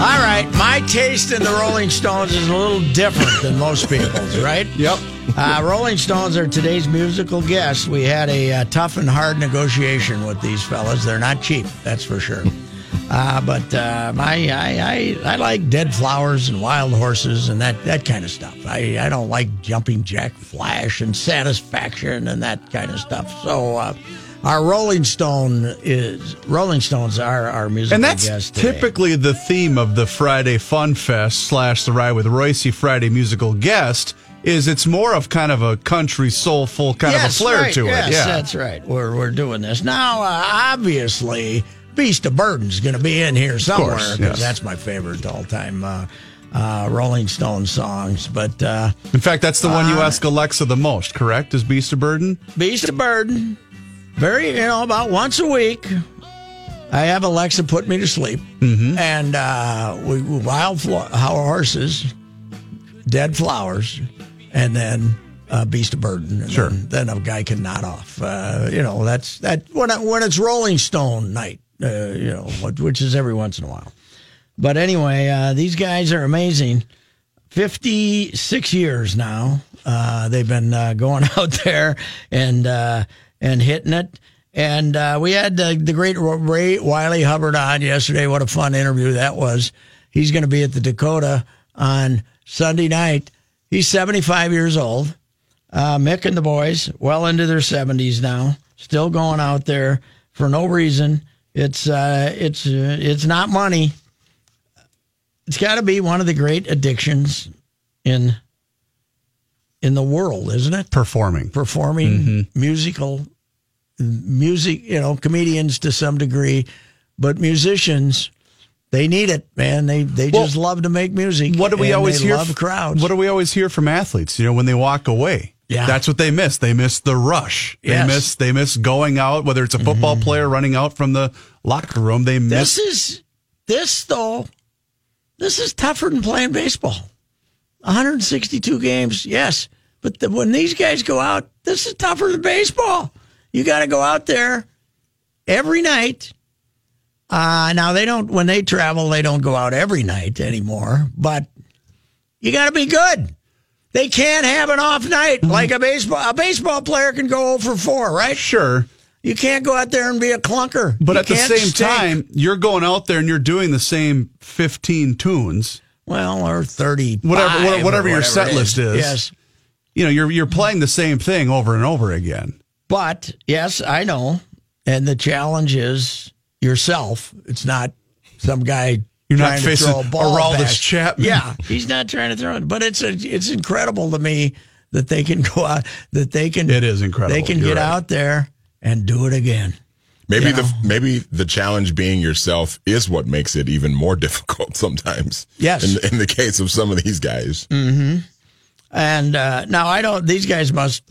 All right, my taste in the Rolling Stones is a little different than most people's, right? Yep. Uh, Rolling Stones are today's musical guests. We had a uh, tough and hard negotiation with these fellas. They're not cheap, that's for sure. Uh, but uh, my, I, I, I like dead flowers and wild horses and that, that kind of stuff. I, I don't like jumping jack flash and satisfaction and that kind of stuff. So uh, our Rolling Stone is Rolling Stones are our musical And that's typically the theme of the Friday Fun Fest slash the Ride with Reusse Friday musical guest. Is it's more of kind of a country soulful kind of a flair right, to yes, it. Yeah. that's right. We're we're doing this now. Uh, obviously, Beast of Burden's going to be in here somewhere because yes. that's my favorite all time uh, uh, Rolling Stone songs. But uh, In fact, that's the one you ask Alexa the most, correct? Is Beast of Burden? Beast of Burden, very you know about once a week. I have Alexa put me to sleep, Mm-hmm. and uh, we, we wild flo- horses, dead flowers, and then uh, Beast of Burden. And Sure. Then, then a guy can nod off. Uh, you know, that's that when when it's Rolling Stone night. Uh, you know, which is every once in a while. But anyway, uh, these guys are amazing. 56 years now. Uh, they've been uh, going out there and uh, and hitting it. And uh, we had uh, the great Ray Wylie Hubbard on yesterday. What a fun interview that was. He's going to be at the Dakota on Sunday night. He's 75 years old. Uh, Mick and the boys, well into their 70s now, still going out there for no reason. It's uh, it's uh, it's not money. It's got to be one of the great addictions in in the world, isn't it? Performing. Performing mm-hmm. musical music, you know, comedians to some degree, but musicians they need it, man. They they Well, just love to make music. What do we and always they hear? Love crowds. What do we always hear from athletes? You know, when they walk away, Yeah. that's what they miss. They miss the rush. They Yes. miss. They miss going out. Whether it's a football mm-hmm. player running out from the locker room, they miss. This is this though. This is tougher than playing baseball. 162 games, yes, but the, when these guys go out, this is tougher than baseball. You got to go out there every night. Uh, now they don't when they travel, they don't go out every night anymore. But you got to be good. They can't have an off night like a baseball. A baseball player can go over four, right? sure. You can't go out there and be a clunker. But You at the same stink. time, you're going out there and you're doing the same 15 tunes. Well, or thirty, Whatever- whatever- whatever your set list is. Yes, You know, you're you're playing the same thing over and over again. but yes, I know. And the challenge is yourself. It's not some guy. You're not to facing throw a ball Aroldis back. Chapman. Yeah, he's not trying to throw it. But it's a, it's incredible to me that they can go out. That they can. It is incredible. They can You're get right. out there and do it again. Maybe You the maybe the challenge being yourself is what makes it even more difficult sometimes. Yes. In, in the case of some of these guys. And uh, now I don't. These guys must.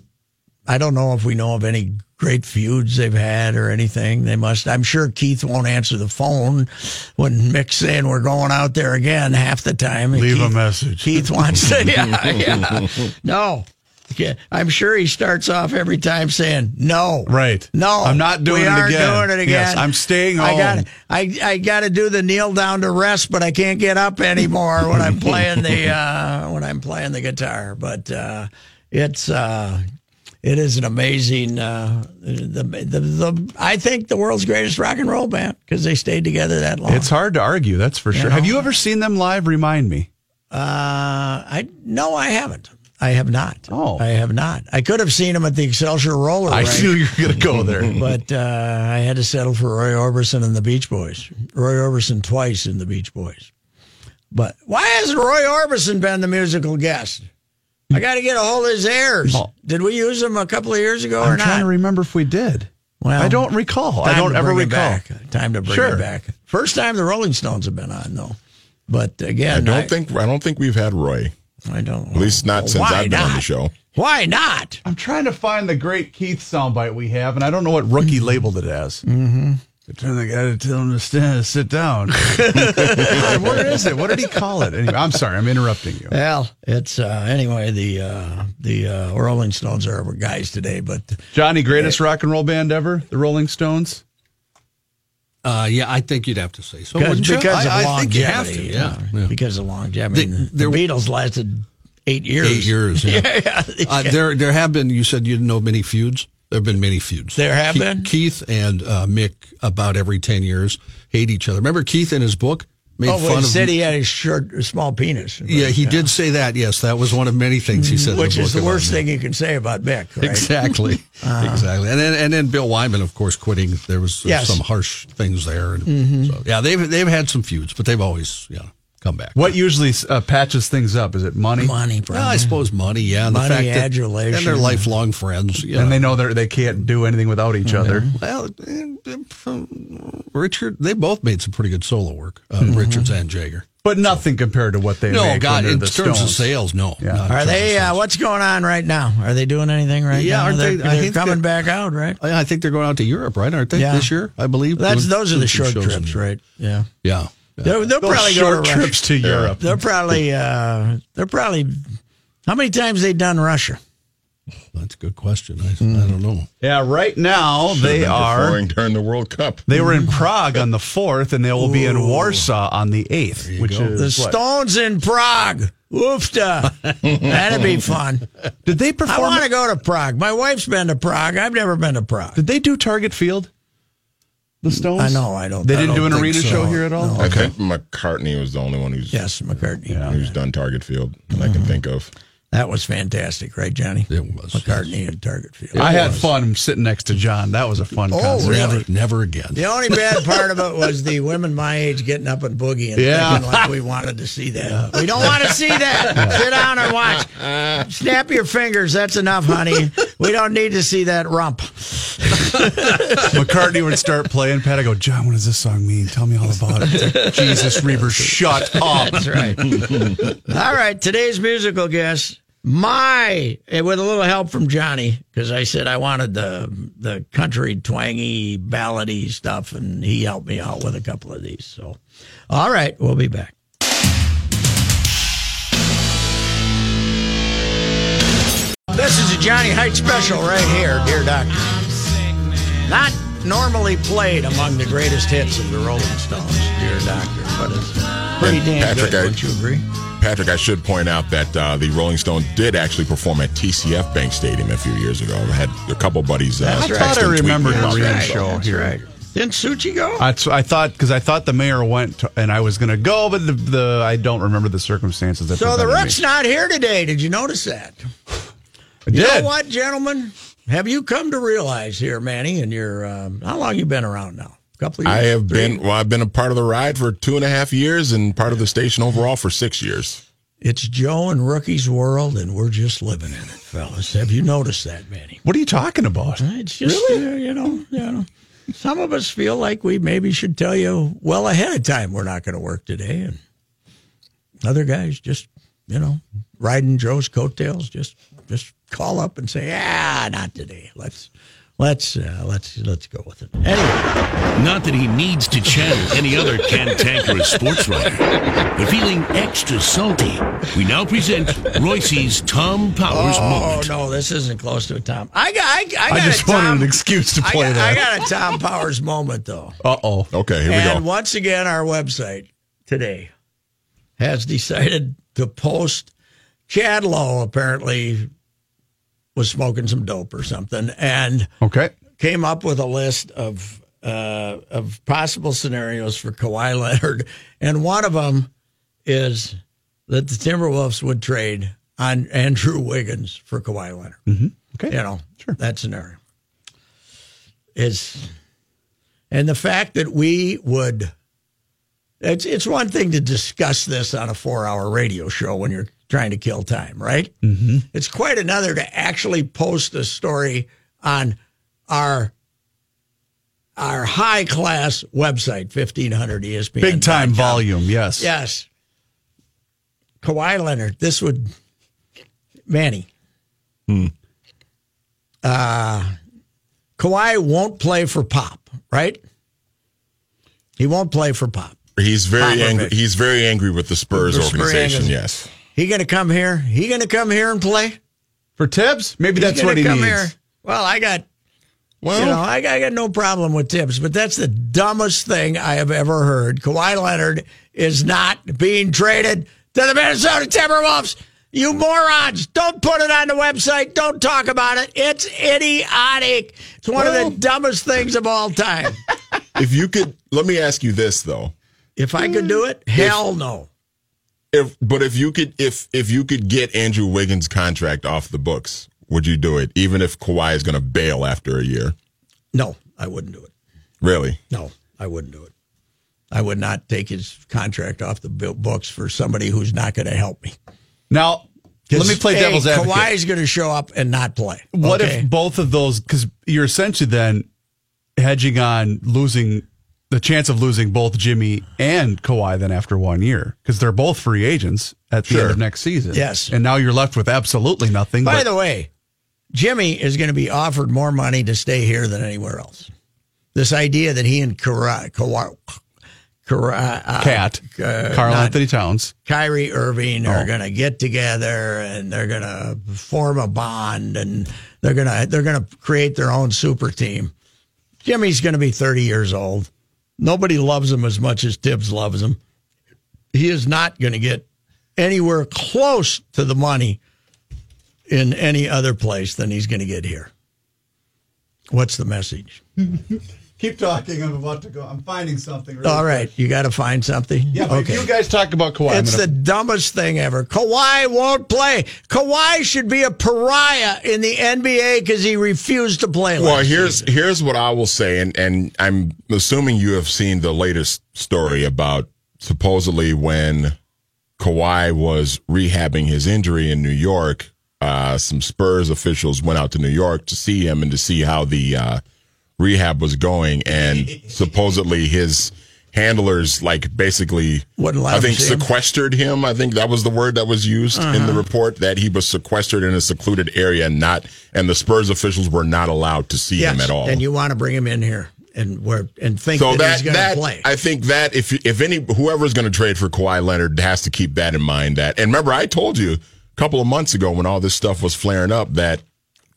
I don't know if we know of any great feuds they've had or anything. They must. I'm sure Keith won't answer the phone when Mick's saying we're going out there again half the time. And Leave a message. Keith wants to. Yeah, yeah. No. Yeah, I'm sure he starts off every time saying no. Right. No, I'm not doing we it aren't again. doing it again. Yes, I'm staying I home. got I I got to do the kneel down to rest, but I can't get up anymore when I'm playing the uh, when I'm playing the guitar. But uh, it's uh, it is an amazing. Uh, the, the the I think the world's greatest rock and roll band because they stayed together that long. It's hard to argue, that's for sure. know? Have you ever seen them live? Remind me. Uh, I no, I haven't. I have not. Oh. I have not. I could have seen him at the Excelsior Roller I Rink, knew you were going to go there. but uh, I had to settle for Roy Orbison and the Beach Boys. Roy Orbison twice in the Beach Boys. But why hasn't Roy Orbison been the musical guest? I got to get a hold of his heirs. Oh. Did we use him a couple of years ago or I'm not? trying to remember if we did. Well, I don't recall. I don't ever recall. Back. Time to bring Sure. it back. First time the Rolling Stones have been on, though. But again, I don't think I don't think we've had Roy. I don't. Know. At least not since I've been on the show. Why not? I'm trying to find the great Keith soundbite we have, and I don't know what rookie labeled it as. Mm-hmm. Turn the guy to tell him to stand, sit down. what is it? What did he call it? Anyway, I'm sorry, I'm interrupting you. Well, it's uh, anyway. The uh, the uh, Rolling Stones are our guys today, but Johnny, greatest rock and roll band ever, the Rolling Stones. Uh, yeah, I think you'd have to say so. because, because of I, I longevity, think you have to. Yeah, yeah, yeah. because of longevity. I mean, there- the Beatles lasted eight years. eight years. Yeah. yeah, uh, there, there have been. You said you didn't know many feuds. There have been many feuds. There have been? Keith and uh, Mick about every ten years hate each other. Remember Keith in his book made oh, fun well, he of. said he had a short, small penis. yeah, he did say that. Yes, that was one of many things he said. which the is the worst thing you can say about Mick. Right? Exactly, uh-huh. exactly, and then and then Bill Wyman, of course, quitting. There was Yes. some harsh things there, and mm-hmm. so yeah, they've they've had some feuds, but they've always yeah come back. What usually uh, patches things up? Is it money? Money, Well, I suppose money, yeah, and Money, the fact that adulation. and they're lifelong friends. You And know. they know they they can't do anything without each other. Well, eh, Richard, they both made some pretty good solo work, uh, Mm-hmm. Richards and Jagger. But nothing compared to what they No, make God, in they're terms the of sales, no. Yeah. Are they? of Uh, what's going on right now? Are they doing anything right Yeah, now? aren't they're, they- they're coming they're- back out, right? I I think they're going out to Europe, right? Aren't they Yeah. this year? I believe That's those are the short trips, right? Yeah. Yeah. Yeah. They'll, they'll Those probably short go to trips Russia. to Europe. They're probably uh, they're probably how many times they done Russia? That's a good question. I, I don't know. Yeah, right now they are. during the World Cup. They were in Prague on the fourth, and they will be in Warsaw on the eighth, which go. is The what? Stones in Prague. Oofta. That'd be fun. Did they perform? I perform? want to go to Prague. My wife's been to Prague. I've never been to Prague. Did they do Target Field? The Stones. I know. I don't. They I didn't do don't an arena so. show here at all. No. I think McCartney was the only one who's Yes, McCartney. who's done Target Field that I mm-hmm. can think of. That was fantastic, right, Johnny? It was, McCartney and Target Field. I had fun sitting next to John. That was a fun Oh, concert. really? Never, never again. The only bad part of it was the women my age getting up and boogieing, Yeah. thinking like we wanted to see that. We don't want to see that. Sit down and watch. Snap your fingers. That's enough, honey. We don't need to see that rump. McCartney would start playing. Pat, I go, John, what does this song mean? Tell me all about it. Jesus, Reusse, shut up. That's right. All right. Today's musical guest, my, and with a little help from Johnny, because I said I wanted the the country twangy ballady stuff, and he helped me out with a couple of these. So, all right, we'll be back. This is a Johnny Heidt special right here, dear doctor. Not normally played among the greatest hits of the Rolling Stones, dear doctor, but it's pretty damn Patrick, good. I- Wouldn't you agree? Patrick, I should point out that uh, the Rolling Stones did actually perform at TCF Bank Stadium a few years ago. I had a couple buddies. Uh, I text thought I and tweet me remembered about an arena that. show That's here. right. Didn't Suchi go? I, I thought because I thought the mayor went to, and I was going to go, but the, the I don't remember the circumstances. That so the prevented me. Rook's not here today. Did you notice that? I You did. know what, gentlemen? Have you come to realize here, Manny, and your um, how long you been around now? Couple of years. I have Three? been well. I've been a part of the ride for two and a half years, and part of the station overall for six years. It's Joe and Rookie's world, and we're just living in it, fellas. Have you noticed that, Manny? What are you talking about? It's just uh, you know, you know. Some of us feel like we maybe should tell you well ahead of time we're not going to work today, and other guys just you know riding Joe's coattails just just call up and say, "Ah, not today. Let's let's uh, let's let's go with it." Anyway, Not that he needs to channel any other cantankerous sports writer, but feeling extra salty, we now present Reusse's Tom Powers oh moment. no, this isn't close to a Tom. I got I, I, I just a wanted Tom, an excuse to I play got, I got a Tom Powers moment though. Uh oh. Okay, here we go. and once again, our website today has decided to post Chad Lowe apparently was smoking some dope or something, and Okay. came up with a list of uh, of possible scenarios for Kawhi Leonard, and one of them is that the Timberwolves would trade on Andrew Wiggins for Kawhi Leonard. Mm-hmm. Okay. You know, that scenario is, and the fact that we would. It's it's one thing to discuss this on a four hour radio show when you're trying to kill time, right? Mm-hmm. It's quite another to actually post a story on our our high class website, fifteen hundred ESPN. Big time volume. Yes. Yes. Kawhi Leonard. This would Manny. Hmm. Uh Kawhi won't play for Pop, right? He won't play for Pop. He's very Popovich. angry. He's very angry with the Spurs The organization. angry. Yes. He gonna come here? He gonna come here and play? For Thibs, maybe that's what he come needs. here. Well, I got Well, you know, I, I got no problem with Thibs, but that's the dumbest thing I have ever heard. Kawhi Leonard is not being traded to the Minnesota Timberwolves. You morons! Don't put it on the website. Don't talk about it. It's idiotic. It's one of the dumbest things of all time. if you could, let me ask you this though. If I could do it, hell no. If but if you could, if if you could get Andrew Wiggins' contract off the books, would you do it? Even if Kawhi is going to bail after a year, No, I wouldn't do it. really? No, I wouldn't do it. I would not take his contract off the books for somebody who's not going to help me. Now, let me play Hey, devil's advocate. Kawhi is going to show up and not play. What okay? if both of those? Because you're essentially then hedging on losing the chance of losing both Jimmy and Kawhi then after one year because they're both free agents at the end of next season. Yes. and now you're left with absolutely nothing. By but the way, Jimmy is going to be offered more money to stay here than anywhere else. This idea that he and Kawhi, Kawhi, Kawhi, uh, Cat, uh, Karl-Anthony Towns. Kyrie Irving Oh. are going to get together and they're going to form a bond and they're going to they're going to create their own super team. Jimmy's going to be 30 years old. Nobody loves him as much as Thibs loves him. He is not going to get anywhere close to the money in any other place than he's going to get here. What's the message? Keep talking. I'm about to go. I'm finding something. All right, you got to find something. Yeah, but if you guys talk about Kawhi. It's gonna- the dumbest thing ever. Kawhi won't play. Kawhi should be a pariah in the NBA because he refused to play. Well, last here's season. here's what I will say, and and I'm assuming you have seen the latest story about supposedly when Kawhi was rehabbing his injury in New York. Uh, some Spurs officials went out to New York to see him and to see how the uh, rehab was going, and supposedly his handlers like basically I think see him? sequestered him. I think that was the word that was used in Uh-huh. the report that he was sequestered in a secluded area and not and the Spurs officials were not allowed to see him at all. and you want to bring him in here and where and think so that, that he's going to play. I think that if if any whoever's going to trade for Kawhi Leonard has to keep that in mind. That and remember I told you a couple of months ago when all this stuff was flaring up that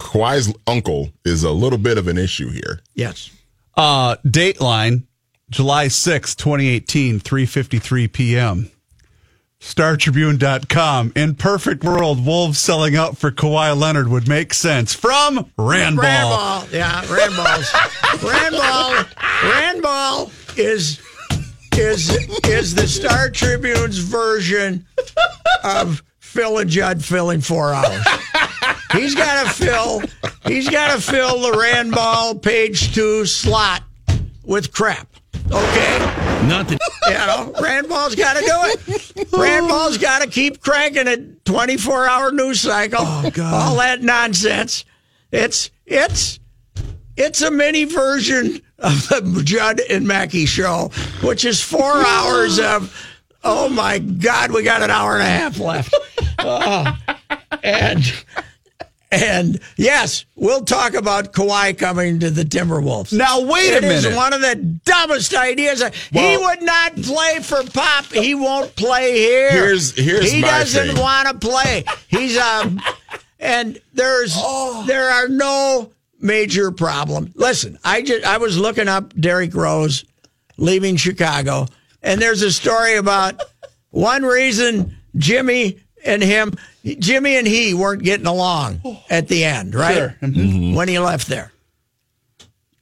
Kawhi's uncle is a little bit of an issue here. yes. Uh, Dateline, July sixth, 2018, 3.53 p.m. StarTribune.com. In perfect world, Wolves selling out for Kawhi Leonard would make sense. From Randball. Randball, yeah, Randballs. Randball, Randball is is is the Star Tribune's version of Phil and Judd filling four hours. He's got to fill. He's got to fill the Randball page two slot with crap. Okay. Not that You know, Randball's got to do it. Randball's got to keep cranking it. Twenty-four hour news cycle. Oh, All that nonsense. It's it's it's a mini version of the Judd and Mackey show, which is four hours of. Oh my God, we got an hour and a half left. Oh, and and yes, we'll talk about Kawhi coming to the Timberwolves. Now, wait a minute. It is one of the dumbest ideas. he would not play for Pop. He won't play here. Here's- here's he doesn't want to play. He's um, and there's Oh. there are no major problem. Listen, I just I was looking up Derrick Rose leaving Chicago, and there's a story about one reason Jimmy and him, Jimmy and he weren't getting along at the end, right? Sure. Mhm. When he left there,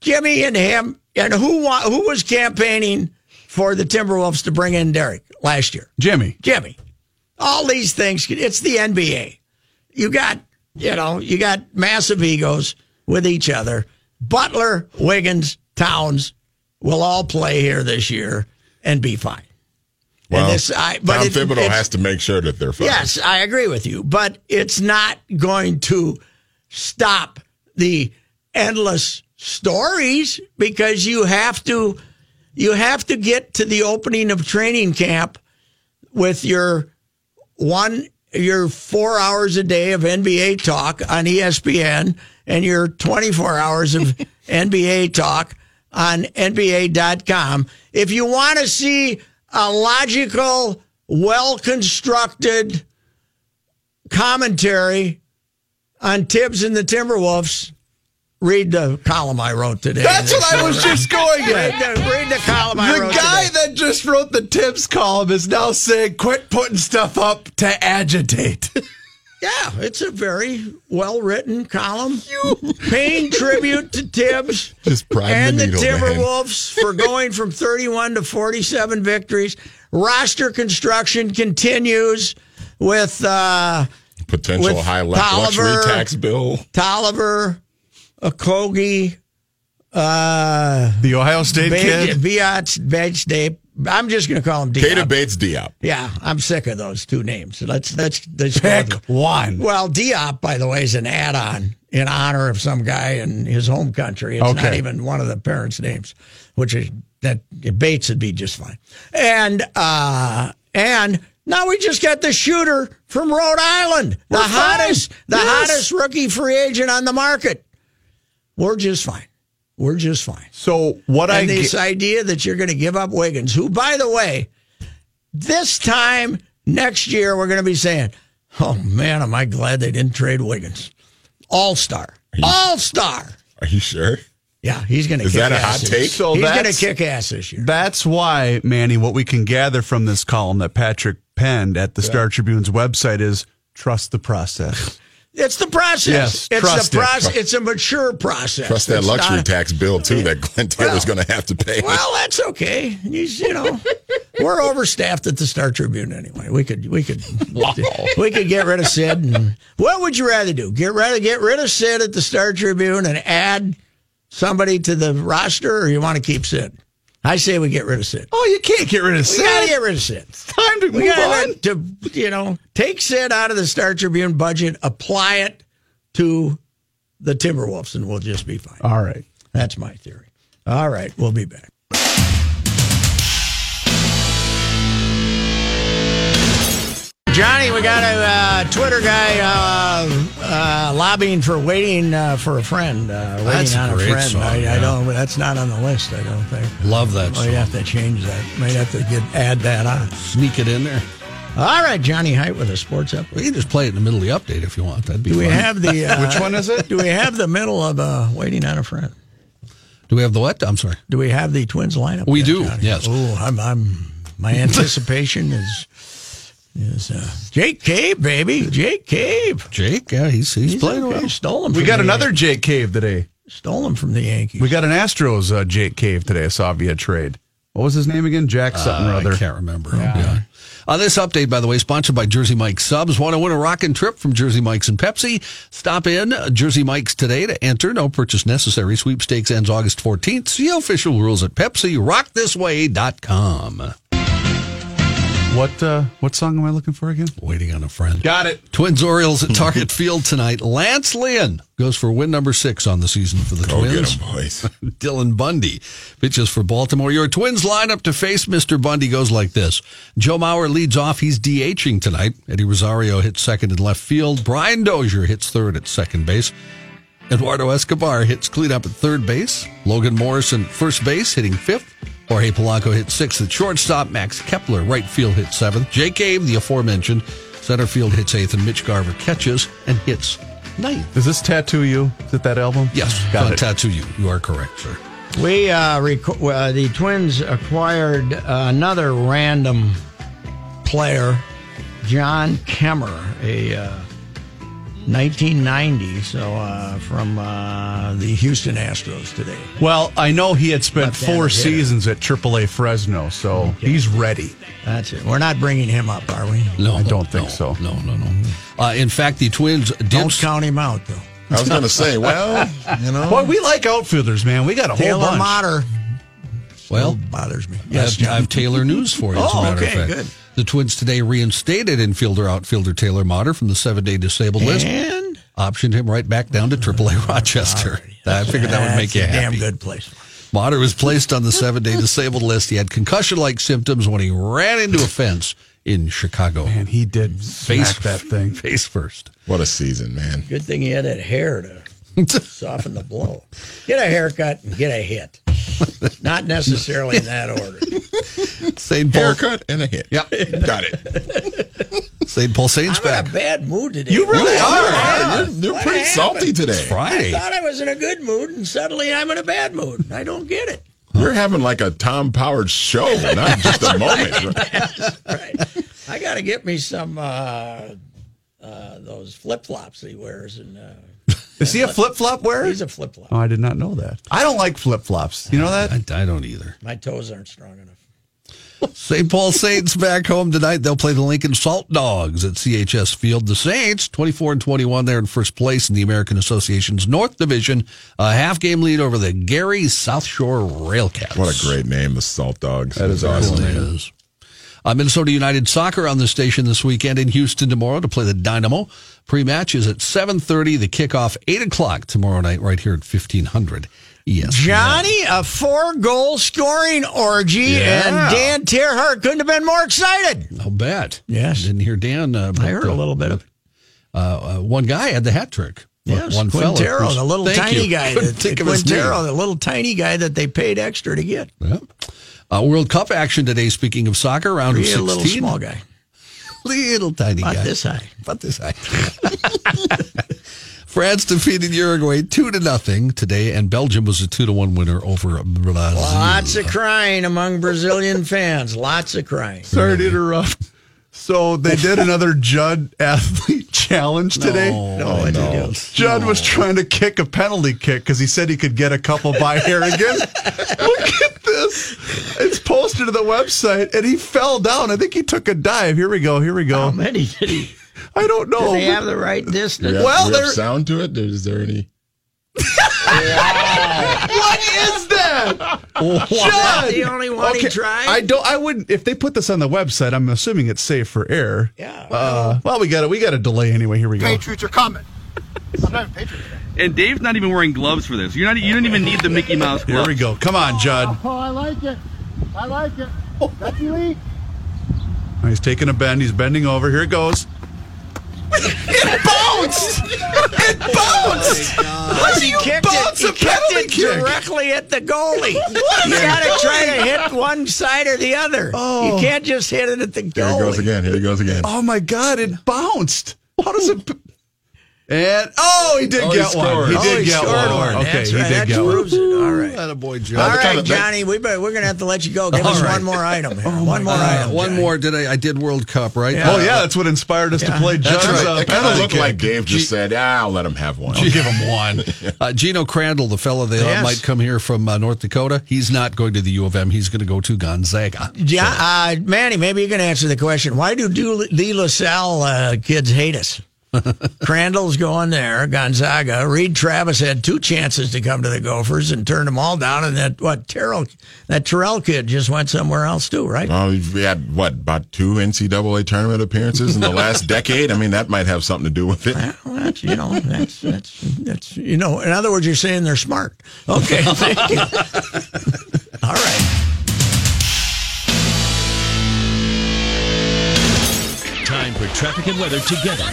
Jimmy and him, and who wa- who was campaigning for the Timberwolves to bring in Derrick last year? Jimmy. Jimmy. All these things. It's the NBA. You got, you know, you got massive egos with each other. Butler, Wiggins, Towns will all play here this year and be fine. Well, and this, I, but Tom it- Thibodeau has to make sure that they're fine. Yes, I agree with you, but it's not going to stop the endless stories because you have to you have to get to the opening of training camp with your one your 4 hours a day of NBA talk on ESPN and your 24 hours of NBA talk on NBA.com. If you want to see a logical, well constructed commentary on Thibs and the Timberwolves, read the column I wrote today. That's what I was just going Read the, read the column I The wrote guy today. that just wrote the Thibs column is now saying, quit putting stuff up to agitate. Yeah, it's a very well written column. Paying tribute to Thibs Just and the the needle, man. Timberwolves for going from 31 to 47 victories. Roster construction continues with uh, Potential With high le- luxury tax bill. Tolliver, Okogie, uh, the Ohio State kid. Viat, Bates, Dave. I'm just going to call him Diop. Keita Bates Diop. Yeah, I'm sick of those two names. Let's let's let's Pick one. Well, Diop, by the way, is an add-on in honor of some guy in his home country. It's not even one of the parents' names, which is that Bates would be just fine. And uh and now we just got the shooter from Rhode Island, the We're fine. hottest, the Yes. hottest rookie free agent on the market. We're just fine. We're just fine. So what I And this get, idea that you're going to give up Wiggins, who, by the way, this time next year we're going to be saying, "Oh man, am I glad they didn't trade Wiggins? All star, all star." Are you sure? Yeah, he's going to. Is kick that a ass hot this- take? So he's going to kick ass this year. that's why, Manny, what we can gather from this column that Patrick penned at the Star Tribune's website is trust the process. It's the process. Yes, it's trust the it. It's a mature process. Trust that It's luxury not- tax bill too that Glenn Taylor's going to have to pay. Well, that's okay. He's, you know, we're overstaffed at the Star Tribune anyway. We could, we could, we could get rid of Sid. And what would you rather do? Get rather get rid of Sid at the Star Tribune and add somebody to the roster, or you want to keep Sid? I say we get rid of Sid. oh, you can't get rid of We Sid. gotta get rid of Sid. It's time to We move got on. to, you know, take Sid out of the Star Tribune budget, apply it to the Timberwolves, and we'll just be fine. All right. That's my theory. All right, we'll be back. Johnny, we got a uh, Twitter guy uh, uh, lobbying for waiting uh, for a friend. Uh, waiting That's on a great friend. song, I, I don't. That's not on the list. I don't think. Love that Oh, you song. have to change that. Might have to get add that on. Sneak it in there. All right, Johnny Heidt with a sports update. We can just play it in the middle of the update if you want. That'd be Do we fun. have the? Uh, Which one is it? Do we have the middle of uh, waiting on a friend? Do we have the what? I'm sorry. Do we have the Twins lineup? We yet, do, Johnny? yes. Oh, I'm, I'm. My anticipation is is uh, Jake Cave, baby, Jake Cave. Jake, yeah, he's he's, He's playing okay. well. Stole him. We got the another Jake Cave today. Stole him from the Yankees. We got an Astros uh, Jake Cave today. I saw via trade. What was his name again? Jack Sutton or Uh, other. I can't remember. Yeah. Uh, this update, by the way, sponsored by Jersey Mike's Subs. Want to win a rockin' trip from Jersey Mike's and Pepsi? Stop in uh, Jersey Mike's today to enter. No purchase necessary. Sweepstakes ends August 14th. See official rules at Pepsi. RockThisWay.com. What uh, what song am I looking for again? Waiting on a friend. Got it. Twins Orioles at Target Field tonight. Lance Lynn goes for win number six on the season for the Go get Twins. him, boys. Dylan Bundy pitches for Baltimore. Your Twins lineup to face Mr. Bundy goes like this. Joe Mauer leads off. He's DHing tonight. Eddie Rosario hits second in left field. Brian Dozier hits third at second base. Eduardo Escobar hits cleanup at third base. Logan Morrison first base hitting fifth. Jorge Polanco hits sixth at shortstop. Max Kepler right field hits seventh. Jake Cave, the aforementioned, center field hits eighth. And Mitch Garver catches and hits ninth. Does this tattoo you? Is it that album? Yes, Got it. tattoo you. You are correct, sir. We uh, reco- uh, the Twins acquired uh, another random player, John Kemmer, a uh, 1990, so uh, from uh, the Houston Astros today. Well, I know he had spent Left-handed four hitter. seasons at AAA Fresno, so he's ready. That's it. We're not bringing him up, are we? No, I don't think no, so. No, no, no. Uh, in fact, the Twins Don't did count him out, though. I was going to say, well, you know. Boy, we like outfielders, man. We got a whole Taylor bunch. Motter well. bothers me. I have, I have Taylor news for you. As a Oh, matter okay, of fact, good. The Twins today reinstated infielder outfielder Taylor Motter from the seven-day disabled list, And optioned him right back down to AAA Rochester. I figured that would make That's you a happy. damn good place. Motter was placed on the seven-day disabled list. He had concussion-like symptoms when he ran into a fence in Chicago. Man, he did face smack that thing. face first. What a season, man. Good thing he had that hair to soften the blow. Get a haircut and get a hit. Not necessarily in that order. St. Paul, Haircut and a hit. Yep. Got it. St. Paul Saints I'm in back a bad mood today. You really You are. are. You're, you're What pretty happened? salty today. Friday. I thought I was in a good mood, and suddenly I'm in a bad mood. I don't get it. We're having like a Tom Powers show, not just a moment. Right. I got to get me some uh, uh, those flip flops he wears, and uh, Is he a flip flop wearer? he's a flip flop. Oh, I did not know that. I don't like flip flops. You know that? I, I don't either. My toes aren't strong enough. St. Paul Saints back home tonight. They'll play the Lincoln Salt Dogs at CHS Field. The Saints, 24 and 21, they're in first place in the American Association's North Division. A half game lead over the Gary South Shore Railcats. What a great name, the Salt Dogs. That is It awesome. is. Uh, Minnesota United Soccer on the station this weekend in Houston tomorrow to play the Dynamo. Pre-match is at 7.30. The kickoff, 8 o'clock tomorrow night right here at 1500 Yes. Johnny, a four goal scoring orgy, Yeah. and Dan Tierhart couldn't have been more excited. I'll bet. Yes. Didn't hear Dan. Uh, I heard a little bit of it. uh, uh, one guy had the hat trick. Yes, one. Quintero, the little tiny you. guy. That, think of his Quintero, the little tiny guy that they paid extra to get. Yep. Uh, World Cup action today. Speaking of soccer, round of Be a 16. little small guy. Little tiny About guy. this high. About this high. France defeated Uruguay two to nothing today, and Belgium was a two to one winner over Brazil. Lots of crying among Brazilian fans. Lots of crying. Sorry to interrupt. So they did another Judd athlete challenge today. No, I do. Judd was trying to kick a penalty kick because he said he could get a couple by Harrigan. Look at this. It's posted to the website and he fell down. I think he took a dive. Here we go. Here we go. How many did he? I don't know. Did they have the right distance? we Well, do we have there- sound to it? Is there any? what is that? that the only one he tried? I don't. I wouldn't. If they put this on the website, I'm assuming it's safe for air. Yeah. Uh, well, we got it. We got a delay anyway. Here we go. Patriots are coming. I'm not a Patriots. And Dave's not even wearing gloves for this. You're not. You don't even need the Mickey Mouse Here we go. Come on, Judd. Oh, I like it. I like it. Oh. That's elite. He's taking a bend. He's bending over. Here it goes. it bounced. It bounced. Oh, How do he you kicked bounce it, he a kicked penalty it kick? directly at the goalie. You got to try to hit one side or the other. Oh. You can't just hit it at the Here goalie. he goes again. Here it goes again. Oh my God! It bounced. How does it? And oh, he did Oh, he get one. scored. He Oh, did he get one. one. Okay, That's he right. did That get one. proves it. All right. That a boy, All All right, kinda- Johnny, we better, we're going to have to let you go. Give us All right. one more item here. one more Uh, item. one Johnny. more. Did I? I did World Cup, right? Yeah. Oh yeah, that's what inspired us to play Judd's That's right. uh, It kind of looked like Dave just said, ah, I'll let him have one. I'll give him one. Uh, Geno Crandall, the fellow that Yes. might come here from uh, North Dakota, he's not going to the U of M. He's going to go to Gonzaga. Yeah, uh, Manny, maybe you can answer the question. Why do the LaSalle uh, kids hate us? Crandall's going there, Gonzaga. Reid Travis had two chances to come to the Gophers and turned them all down. And that what Terrell, that Terrell kid just went somewhere else too, right? Well, we had what about two NCAA tournament appearances in the last decade? I mean, that might have something to do with it. Well, that's you know that's that's that's you know. In other words, you're saying they're smart. Okay, thank you. All right. Time for traffic and weather together.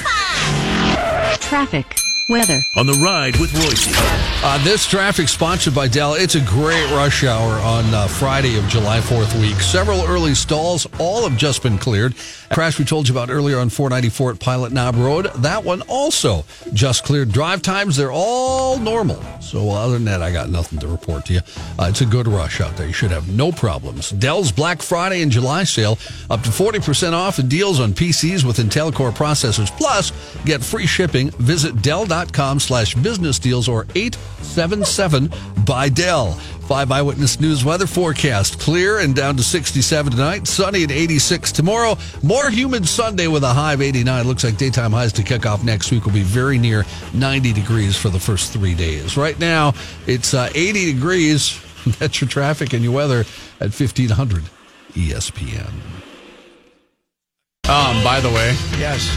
Traffic. Weather on the ride with Reusse. Uh, this traffic sponsored by Dell. It's a great rush hour on uh, Friday of July 4th week. Several early stalls, all have just been cleared. Crash we told you about earlier on 494 at Pilot Knob Road. That one also just cleared. Drive times, they're all normal. So other than that, I got nothing to report to you. Uh, it's a good rush out there. You should have no problems. Dell's Black Friday and July sale, up to 40% off and deals on PCs with Intel Core processors. Plus, get free shipping. Visit Dell.com slash business deals or 877 by Dell. Five Eyewitness News weather forecast. Clear and down to 67 tonight. Sunny at 86 tomorrow. More humid Sunday with a high of 89. Looks like daytime highs to kick off next week will be very near 90 degrees for the first three days. Right now, it's uh, 80 degrees. That's your traffic and your weather at 1500 ESPN. Um, by the way, Yes.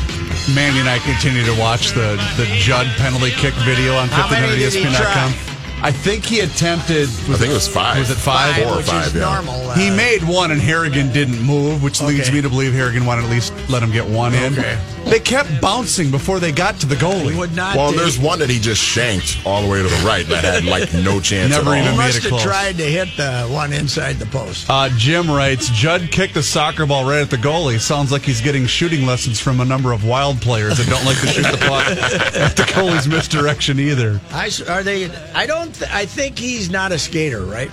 Mandy and I continue to watch the, the Judd penalty kick video on How many did he 1500ESPN.com. I think he attempted. I think it was five. Was it five? Four or five, yeah. normal. uh, He made one and Harrigan didn't move, which leads me to believe Harrigan wanted to at least let him get one in. Okay. They kept bouncing before they got to the he goalie. would not. Well, do- there's one that he just shanked all the way to the right that had like no chance Never at all. even He made must it have close. tried to hit the one inside the post. Uh, Jim writes, Judd kicked the soccer ball right at the goalie. Sounds like he's getting shooting lessons from a number of wild players that don't like to shoot the puck at the goalie's misdirection either. I s- are they? I don't. Th- I think he's not a skater, right?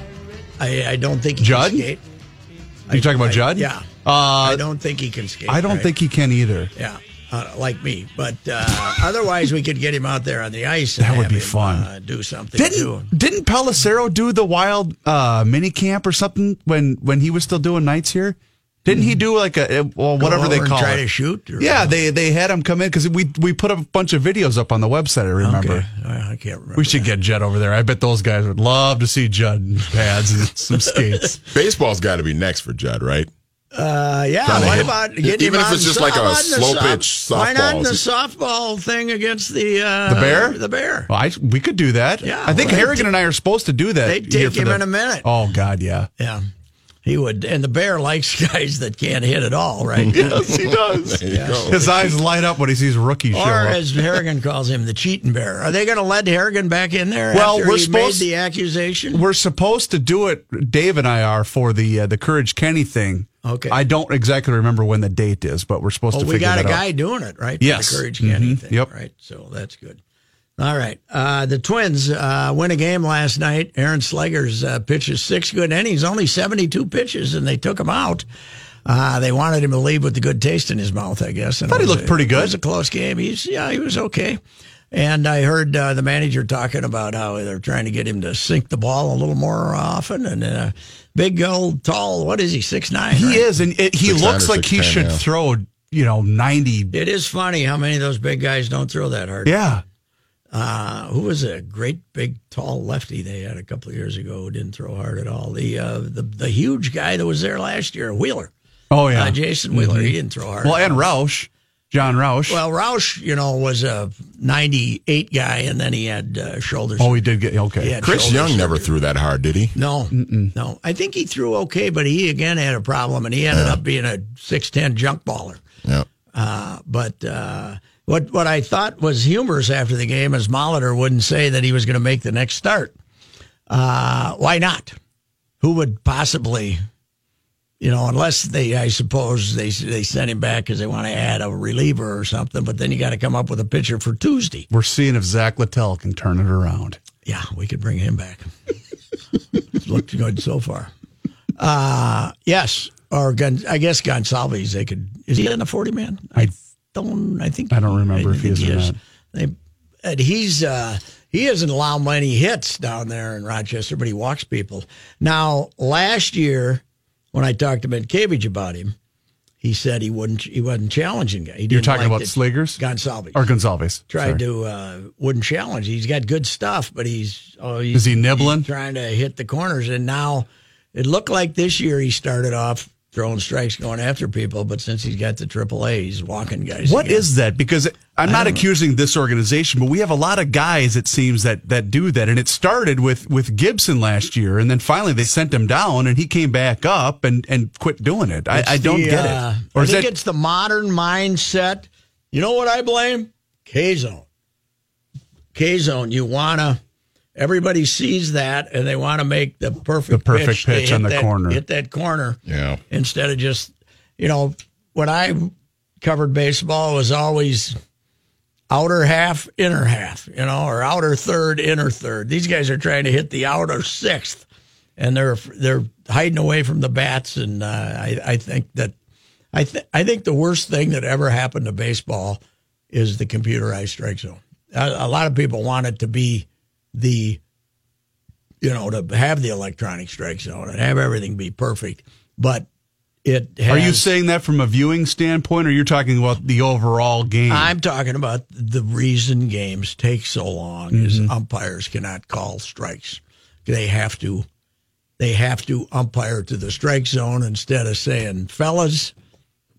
I, I don't think he Judd? can skate. You talking about I- Judd? Yeah. Uh, I don't think he can skate. I don't right? think he can either. Yeah, uh, like me. But uh, otherwise, we could get him out there on the ice. And That would be him, fun. Uh, do something. Didn't didn't Pelissero do the wild uh, mini camp or something when when he was still doing nights here? Didn't he do like a well Go whatever they over and call try it? to shoot. or- Yeah, they they had him come in because we we put a bunch of videos up on the website. I remember. Okay. I can't remember. We should get Judd over there. I bet those guys would love to see Judd in pads and some skates. Baseball's got to be next for Judd, right? Uh, yeah. Trying to What hit- about getting even him if on it's just so- like a how about in the slow soft- pitch Why not in softball? the softball thing against the uh, The bear? The bear. Well, I, we could do that. Yeah, I think well, Harrigan and I are supposed to do that. They'd here take for him the- in a minute. Oh God, yeah. Yeah. He would, and the bear likes guys that can't hit at all, right? Yes, he does. There. His eyes light up when he sees rookies show Or up. as Harrigan calls him, the cheating bear. Are they going to let Harrigan back in there Well, after we're he supposed- made the accusation? We're supposed to do it. Dave and I are for the uh, the Courage Kenny thing. Okay. I don't exactly remember when the date is, but we're supposed Oh, to we figure got a that out. guy doing it, right? for Yes. The Courage Kenny Mhm. thing. Yep. Right. So that's good. All right. Uh, the Twins uh, win a game last night. Aaron Slegers uh, pitches six good innings, only 72 pitches, and they took him out. Uh, they wanted him to leave with the good taste in his mouth, I guess. And Thought he looked a- pretty good. It was a close game. He's yeah, he was okay. And I heard uh, the manager talking about how they're trying to get him to sink the ball a little more often. And uh, big old tall, what is he? Six nine. He is, and it, he Six looks like he six ten, should yeah. throw, you know, ninety. It is funny how many of those big guys don't throw that hard. Yeah, Uh, who was a great big tall lefty they had a couple of years ago who didn't throw hard at all? The uh, the the huge guy that was there last year, Wheeler. Oh yeah, Uh, Jason Wheeler. He didn't throw hard. Well, and Rauch, Jon Rauch. well, Rauch, you know, was a '98 guy, and then he had uh, shoulders. oh, he did get okay. He Chris shoulder Young never threw that hard, did he? No, no. I think he threw okay, but he again had a problem, and he ended up being a six ten junk baller. Yeah. Uh, but uh, what what I thought was humorous after the game is Molitor wouldn't say that he was going to make the next start. Uh, why not? Who would possibly, you know, unless they, I suppose they they send him back because they want to add a reliever or something. But then you got to come up with a pitcher for Tuesday. We're seeing if Zach Littell can turn it around. Yeah, we could bring him back. it's looked good so far. Uh, yes, or Gon, I guess Gonsalves. They could. Is he in the forty man? I don't. I think. I don't remember if he is or not. They, and he's uh, he doesn't allow many hits down there in Rochester, but he walks people. Now, last year when I talked to Ben Cavage about him, he said he wouldn't. He wasn't challenging guy. You're talking like about Slegers Gonsalves or Gonzalez? tried Sorry. to uh, wouldn't challenge. He's got good stuff, but he's oh, he's, Is he nibbling? he's trying to hit the corners, and now it looked like this year he started off throwing strikes, going after people, but since he's got the AAA, he's walking guys. What again. is that? Because I'm not accusing this organization, but we have a lot of guys, it seems, that that do that. And it started with with Gibson last year, and then finally they sent him down, and he came back up and and quit doing it. I, I don't the, get uh, it. Or I think that it's the modern mindset. You know what I blame? K zone. K zone, you want to. Everybody sees that, and they want to make the perfect The perfect to pitch hit on the that- corner. Hit that corner Yeah. instead of just, you know, when I covered baseball, it was always outer half, inner half, you know, or outer third, inner third. These guys are trying to hit the outer sixth, and they're they're hiding away from the bats. And uh, I I think that I th- I think the worst thing that ever happened to baseball is the computerized strike zone. A, a lot of people want it to be the you know to have the electronic strike zone and have everything be perfect, but it has, Are you saying that from a viewing standpoint, or you're talking about the overall game? I'm talking about the reason games take so long is mm-hmm. umpires cannot call strikes. They have to they have to umpire to the strike zone instead of saying, "Fellas,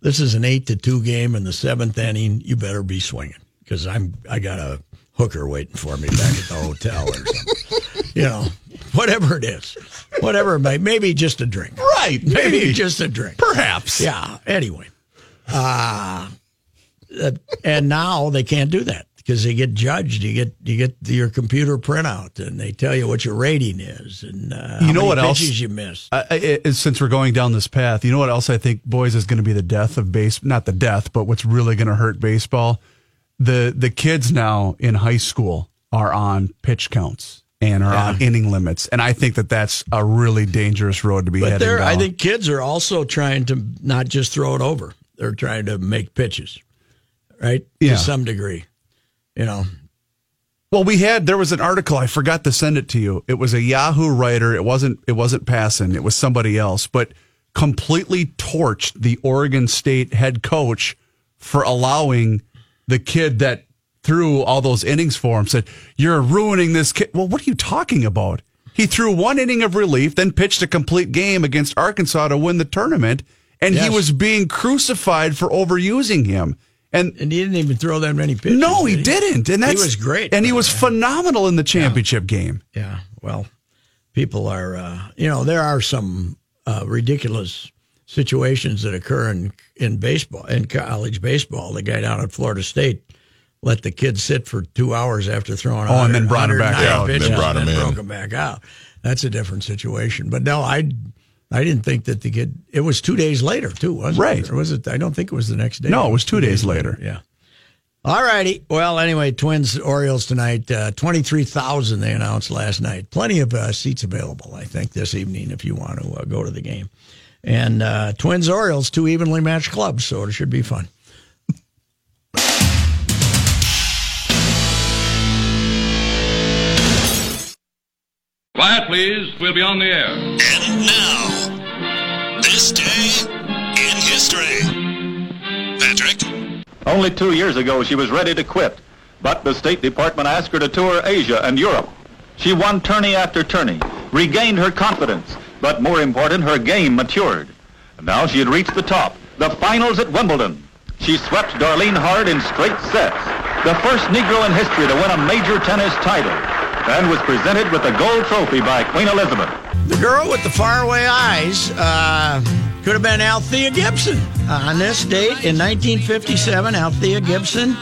this is an 8 to 2 game in the 7th inning. You better be swinging because I'm I got a hooker waiting for me back at the hotel or something." you know, whatever it is. Whatever it may maybe just a drink. right, Maybe maybe, just a drink. perhaps. Yeah. Anyway, uh, uh, and now they can't do that because they get judged. You get you get your computer printout, and they tell you what your rating is, and uh, You know what else? you missed. I, I, I- since we're going down this path, you know what else I think, boys, is going to be the death of base. Not the death, but what's really going to hurt baseball. The the kids now in high school are on pitch counts and are on inning limits, and I think that that's a really dangerous road to be But heading down. I think kids are also trying to not just throw it over; they're trying to make pitches, right? Yeah. To some degree, you know. Well, we had there was an article I forgot to send it to you. It was a Yahoo writer. It wasn't it wasn't Passan. It was somebody else, but completely torched the Oregon State head coach for allowing the kid that threw all those innings for him said, "You're ruining this kid." Well, what are you talking about? He threw one inning of relief, then pitched a complete game against Arkansas to win the tournament, and he was being crucified for overusing him. And And he didn't even throw that many pitches. no, he did didn't. And that's he was great, And he was phenomenal in the championship game. Yeah, well, people are, uh, you know, there are some uh, ridiculous situations that occur in in baseball, in college baseball. The guy down at Florida State let the kid sit for two hours after throwing. Oh, and then brought him back 109 out. Then brought him in. broke him back out. That's a different situation. But no, I. I didn't think that the kid. It was two days later too, wasn't Right. it? Or was it? I don't think it was the next day. No, it was two days later. Yeah. All righty. Well, anyway, Twins Orioles tonight. Uh, Twenty three thousand they announced last night. Plenty of uh, seats available, I think, this evening if you want to uh, go to the game. And uh, Twins Orioles, two evenly matched clubs, so it should be fun. Quiet, please. We'll be on the air. And now, this day in history. Patrick? Only two years ago, she was ready to quit, but the State Department asked her to tour Asia and Europe. She won tourney after tourney, regained her confidence, but more important, her game matured. Now she had reached the top, the finals at Wimbledon. She swept Darlene Hard in straight sets, the first Negro in history to win a major tennis title, and was presented with the gold trophy by Queen Elizabeth. The girl with the faraway eyes uh, could have been Althea Gibson. Uh, on this date in 1957, Althea Gibson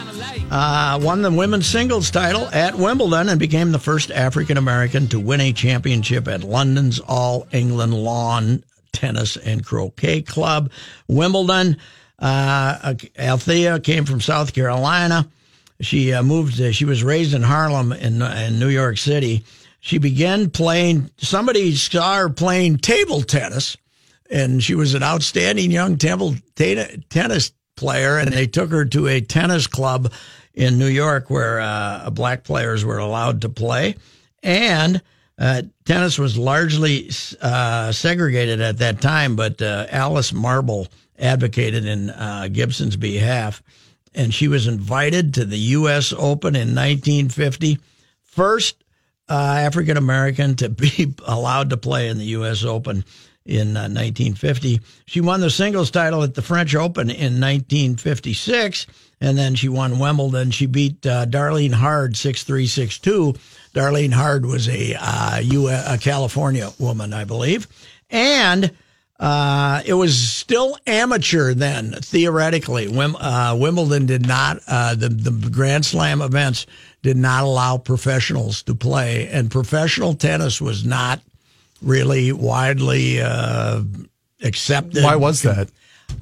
uh, won the women's singles title at Wimbledon and became the first African American to win a championship at London's All England Lawn Tennis and Croquet Club. Wimbledon. Uh, Althea came from South Carolina. She uh, moved. Uh, she was raised in Harlem in in New York City. She began playing. Somebody saw her playing table tennis, and she was an outstanding young table ta- tennis player. And they took her to a tennis club in New York where uh, black players were allowed to play, and uh, tennis was largely uh, segregated at that time. But uh, Alice Marble advocated in uh, Gibson's behalf and she was invited to the U.S. Open in 1950. First uh, African American to be allowed to play in the U.S. Open in uh, 1950. She won the singles title at the French Open in 1956, and then she won Wimbledon. She beat uh, Darlene Hard 6 3 6 2. Darlene Hard was a, uh, U- a California woman, I believe. And uh, it was still amateur then, theoretically. Wim, uh, Wimbledon did not, uh, the, the Grand Slam events did not allow professionals to play, and professional tennis was not really widely uh, accepted. Why was that?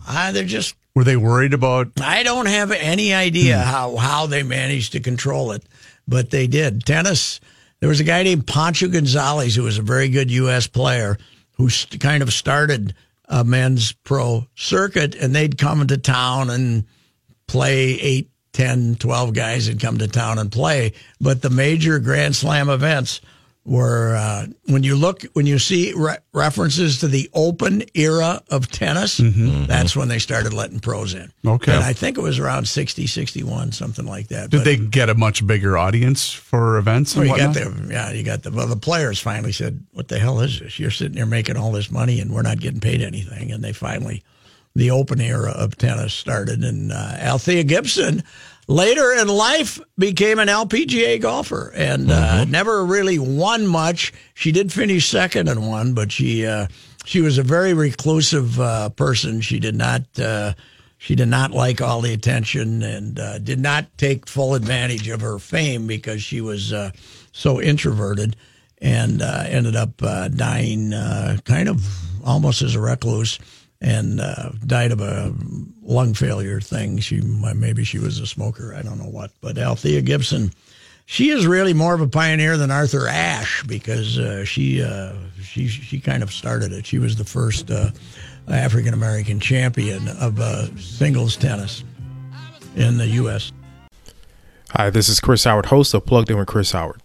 Uh, they're just Were they worried about? I don't have any idea how, how they managed to control it, but they did. Tennis, there was a guy named Pancho Gonzalez who was a very good U.S. player who st- kind of started a men's pro circuit, and they'd come into town and play eight, 10, 12 guys would come to town and play. But the major Grand Slam events were uh, when you look when you see re- references to the open era of tennis that's when they started letting pros in Mm-hmm. Okay. and i think it was around 60 61 something like that Did But- they get a much bigger audience for events? well, And you got the yeah you got the well the players finally said what the hell is this you're sitting there making all this money and we're not getting paid anything and they finally the open era of tennis started and uh, althea gibson later in life became an lpga golfer. And uh, never really won much. She did finish second in one but she uh, she was a very reclusive uh, person. She did not uh, she did not like all the attention and uh, did not take full advantage of her fame because she was uh, so introverted and uh, ended up uh, dying uh, kind of almost as a recluse and uh, died of a lung failure thing. She maybe she was a smoker. I don't know what. But Althea Gibson, she is really more of a pioneer than Arthur Ashe because uh, she uh, she she kind of started it. She was the first uh, African American champion of uh, singles tennis in the U.S. Hi, this is Chris Howard, host of Plugged In with Chris Howard.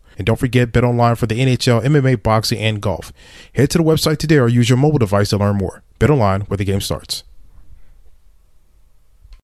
And don't forget bet online for the NHL, MMA, boxing, and golf. Head to the website today or use your mobile device to learn more. Bet online, where the game starts.